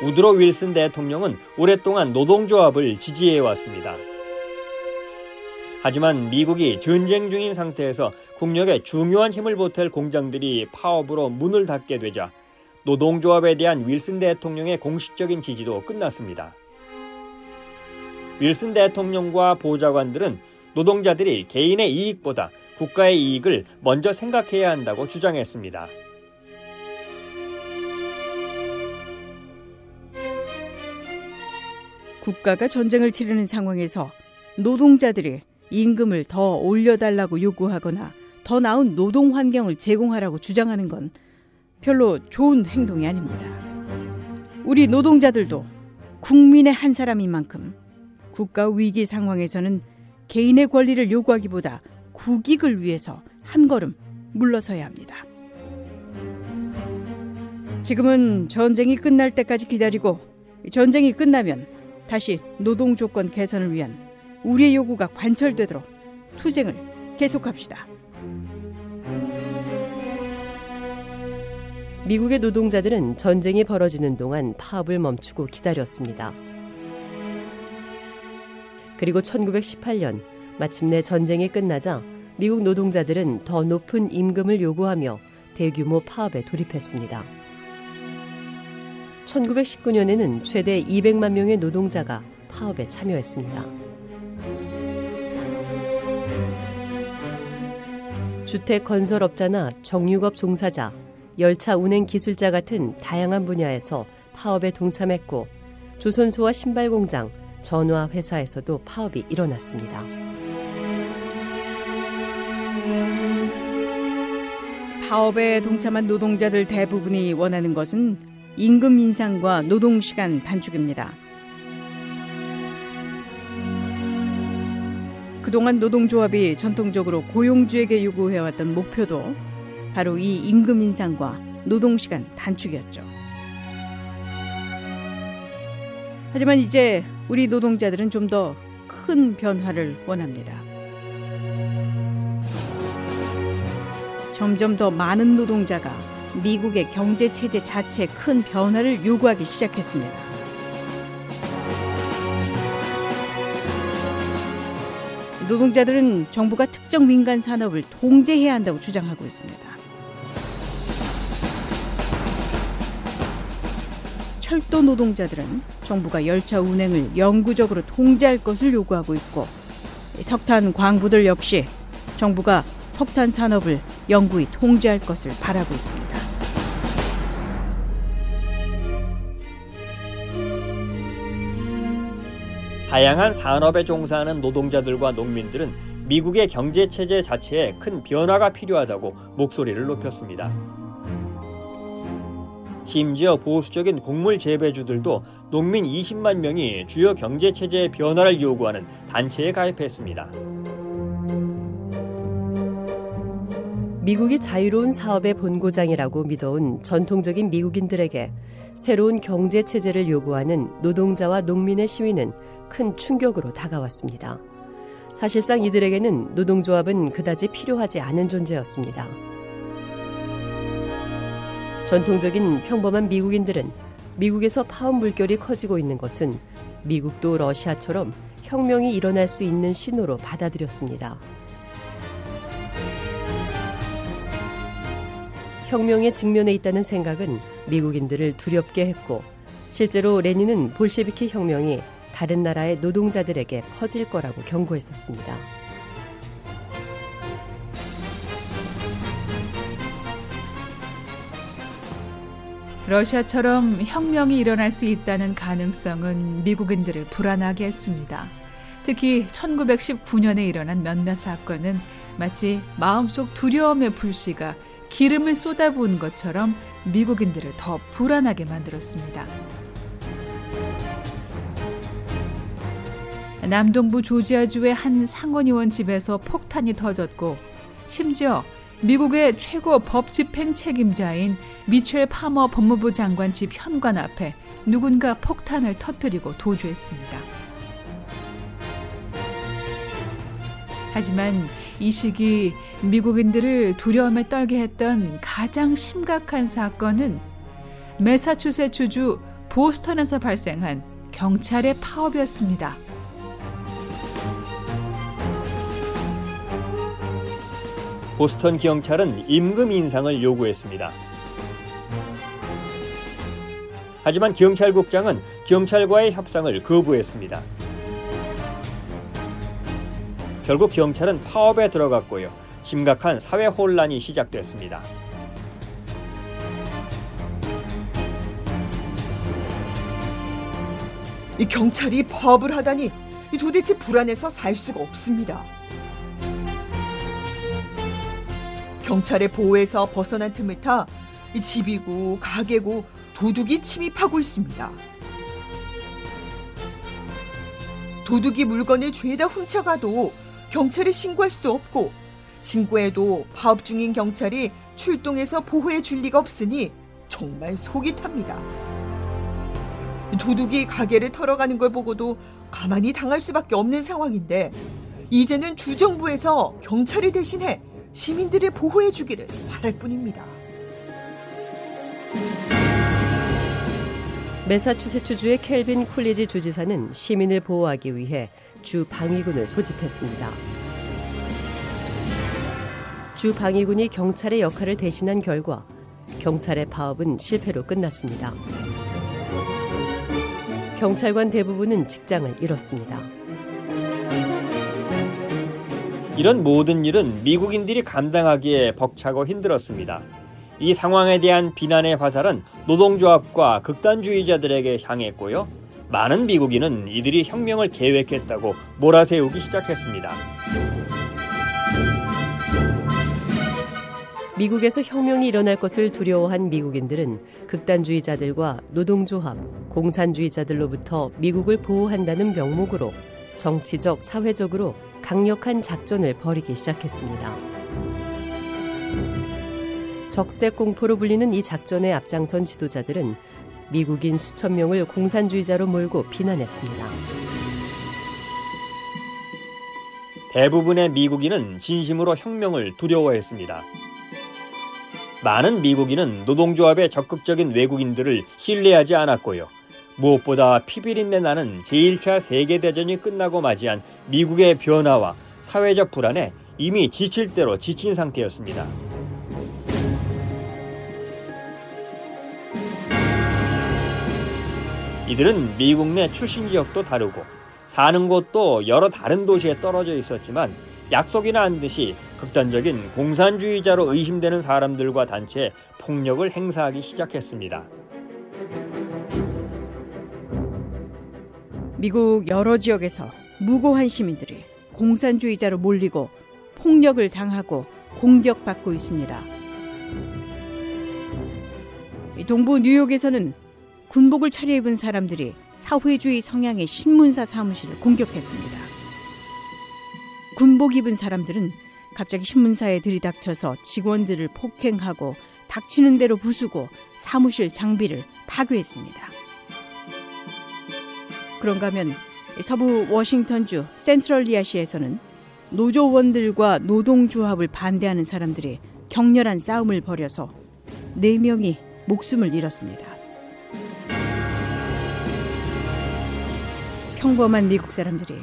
우드로 윌슨 대통령은 오랫동안 노동조합을 지지해 왔습니다. 하지만 미국이 전쟁 중인 상태에서 국력에 중요한 힘을 보탤 공장들이 파업으로 문을 닫게 되자 노동조합에 대한 윌슨 대통령의 공식적인 지지도 끝났습니다. 윌슨 대통령과 보좌관들은 노동자들이 개인의 이익보다 국가의 이익을 먼저 생각해야 한다고 주장했습니다. 국가가 전쟁을 치르는 상황에서 노동자들이 임금을 더 올려달라고 요구하거나 더 나은 노동 환경을 제공하라고 주장하는 건 별로 좋은 행동이 아닙니다. 우리 노동자들도 국민의 한 사람인 만큼 국가 위기 상황에서는 개인의 권리를 요구하기보다 국익을 위해서 한 걸음 물러서야 합니다. 지금은 전쟁이 끝날 때까지 기다리고 전쟁이 끝나면 다시 노동 조건 개선을 위한 우리의 요구가 관철되도록 투쟁을 계속합시다. 미국의 노동자들은 전쟁이 벌어지는 동안 파업을 멈추고 기다렸습니다. 그리고 1918년 마침내 전쟁이 끝나자 미국 노동자들은 더 높은 임금을 요구하며 대규모 파업에 돌입했습니다. 1919년에는 최대 200만 명의 노동자가 파업에 참여했습니다. 주택 건설업자나 정육업 종사자, 열차 운행 기술자 같은 다양한 분야에서 파업에 동참했고 조선소와 신발 공장, 전화 회사에서도 파업이 일어났습니다. 파업에 동참한 노동자들 대부분이 원하는 것은 임금 인상과 노동 시간 단축입니다. 그동안 노동조합이 전통적으로 고용주에게 요구해왔던 목표도 바로 이 임금 인상과 노동 시간 단축이었죠. 하지만 이제 우리 노동자들은 좀 더 큰 변화를 원합니다. 점점 더 많은 노동자가 미국의 경제 체제 자체에 큰 변화를 요구하기 시작했습니다. 노동자들은 정부가 특정 민간 산업을 통제해야 한다고 주장하고 있습니다. 철도 노동자들은 정부가 열차 운행을 영구적으로 통제할 것을 요구하고 있고 석탄 광부들 역시 정부가 석탄 산업을 영구히 통제할 것을 바라고 있습니다. 다양한 산업에 종사하는 노동자들과 농민들은 미국의 경제 체제 자체에 큰 변화가 필요하다고 목소리를 높였습니다. 심지어 보수적인 곡물 재배주들도 농민 20만 명이 주요 경제 체제의 변화를 요구하는 단체에 가입했습니다. 미국이 자유로운 사업의 본고장이라고 믿어온 전통적인 미국인들에게 새로운 경제 체제를 요구하는 노동자와 농민의 시위는 큰 충격으로 다가왔습니다. 사실상 이들에게는 노동조합은 그다지 필요하지 않은 존재였습니다. 전통적인 평범한 미국인들은 미국에서 파업 물결이 커지고 있는 것은 미국도 러시아처럼 혁명이 일어날 수 있는 신호로 받아들였습니다. 혁명의 직면에 있다는 생각은 미국인들을 두렵게 했고 실제로 레닌은 볼셰비키 혁명이 다른 나라의 노동자들에게 퍼질 거라고 경고했었습니다. 러시아처럼 혁명이 일어날 수 있다는 가능성은 미국인들을 불안하게 했습니다. 특히 1919년에 일어난 몇몇 사건은 마치 마음속 두려움의 불씨가 기름을 쏟아부은 것처럼 미국인들을 더 불안하게 만들었습니다. 남동부 조지아주의 한 상원의원 집에서 폭탄이 터졌고 심지어 미국의 최고 법 집행 책임자인 미첼 파머 법무부 장관 집 현관 앞에 누군가 폭탄을 터뜨리고 도주했습니다. 하지만 이 시기 미국인들을 두려움에 떨게 했던 가장 심각한 사건은 메사추세츠주 보스턴에서 발생한 경찰의 파업이었습니다. 보스턴 경찰은 임금 인상을 요구했습니다. 하지만 경찰국장은 경찰과의 협상을 거부했습니다. 결국 경찰은 파업에 들어갔고요. 심각한 사회 혼란이 시작됐습니다. 이 경찰이 파업을 하다니 도대체 불안해서 살 수가 없습니다. 경찰의 보호에서 벗어난 틈을 타 집이고 가게고 도둑이 침입하고 있습니다. 도둑이 물건을 죄다 훔쳐가도 경찰에 신고할 수도 없고 신고해도 파업 중인 경찰이 출동해서 보호해 줄 리가 없으니 정말 속이 탑니다. 도둑이 가게를 털어가는 걸 보고도 가만히 당할 수밖에 없는 상황인데 이제는 주정부에서 경찰을 대신해 시민들을 보호해 주기를 바랄 뿐입니다. 메사추세츠주의 켈빈 쿨리지 주지사는 시민을 보호하기 위해 주 방위군을 소집했습니다. 주 방위군이 경찰의 역할을 대신한 결과 경찰의 파업은 실패로 끝났습니다. 경찰관 대부분은 직장을 잃었습니다. 이런 모든 일은 미국인들이 감당하기에 벅차고 힘들었습니다. 이 상황에 대한 비난의 화살은 노동조합과 극단주의자들에게 향했고요. 많은 미국인은 이들이 혁명을 계획했다고 몰아세우기 시작했습니다. 미국에서 혁명이 일어날 것을 두려워한 미국인들은 극단주의자들과 노동조합, 공산주의자들로부터 미국을 보호한다는 명목으로 정치적, 사회적으로 강력한 작전을 벌이기 시작했습니다. 적색 공포로 불리는 이 작전에 앞장선 지도자들은 미국인 수천 명을 공산주의자로 몰고 비난했습니다. 대부분의 미국인은 진심으로 혁명을 두려워했습니다. 많은 미국인은 노동조합의 적극적인 외국인들을 신뢰하지 않았고요. 무엇보다 피비린내 나는 제1차 세계대전이 끝나고 맞이한 미국의 변화와 사회적 불안에 이미 지칠 대로 지친 상태였습니다. 이들은 미국 내 출신 지역도 다르고 사는 곳도 여러 다른 도시에 떨어져 있었지만 약속이나 한 듯이 극단적인 공산주의자로 의심되는 사람들과 단체에 폭력을 행사하기 시작했습니다. 미국 여러 지역에서 무고한 시민들이 공산주의자로 몰리고 폭력을 당하고 공격받고 있습니다. 동부 뉴욕에서는 군복을 차려입은 사람들이 사회주의 성향의 신문사 사무실을 공격했습니다. 군복 입은 사람들은 갑자기 신문사에 들이닥쳐서 직원들을 폭행하고 닥치는 대로 부수고 사무실 장비를 파괴했습니다. 그런가 하면 서부 워싱턴주 센트럴리아시에서는 노조원들과 노동조합을 반대하는 사람들이 격렬한 싸움을 벌여서 4명이 목숨을 잃었습니다. 평범한 미국 사람들이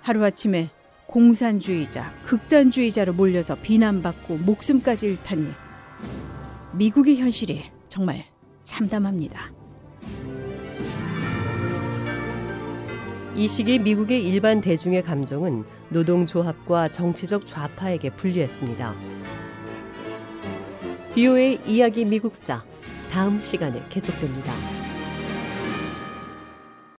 하루아침에 공산주의자, 극단주의자로 몰려서 비난받고 목숨까지 잃다니 미국의 현실이 정말 참담합니다. 이 시기 미국의 일반 대중의 감정은 노동조합과 정치적 좌파에게 불리했습니다. 비오의 이야기 미국사 다음 시간에 계속됩니다.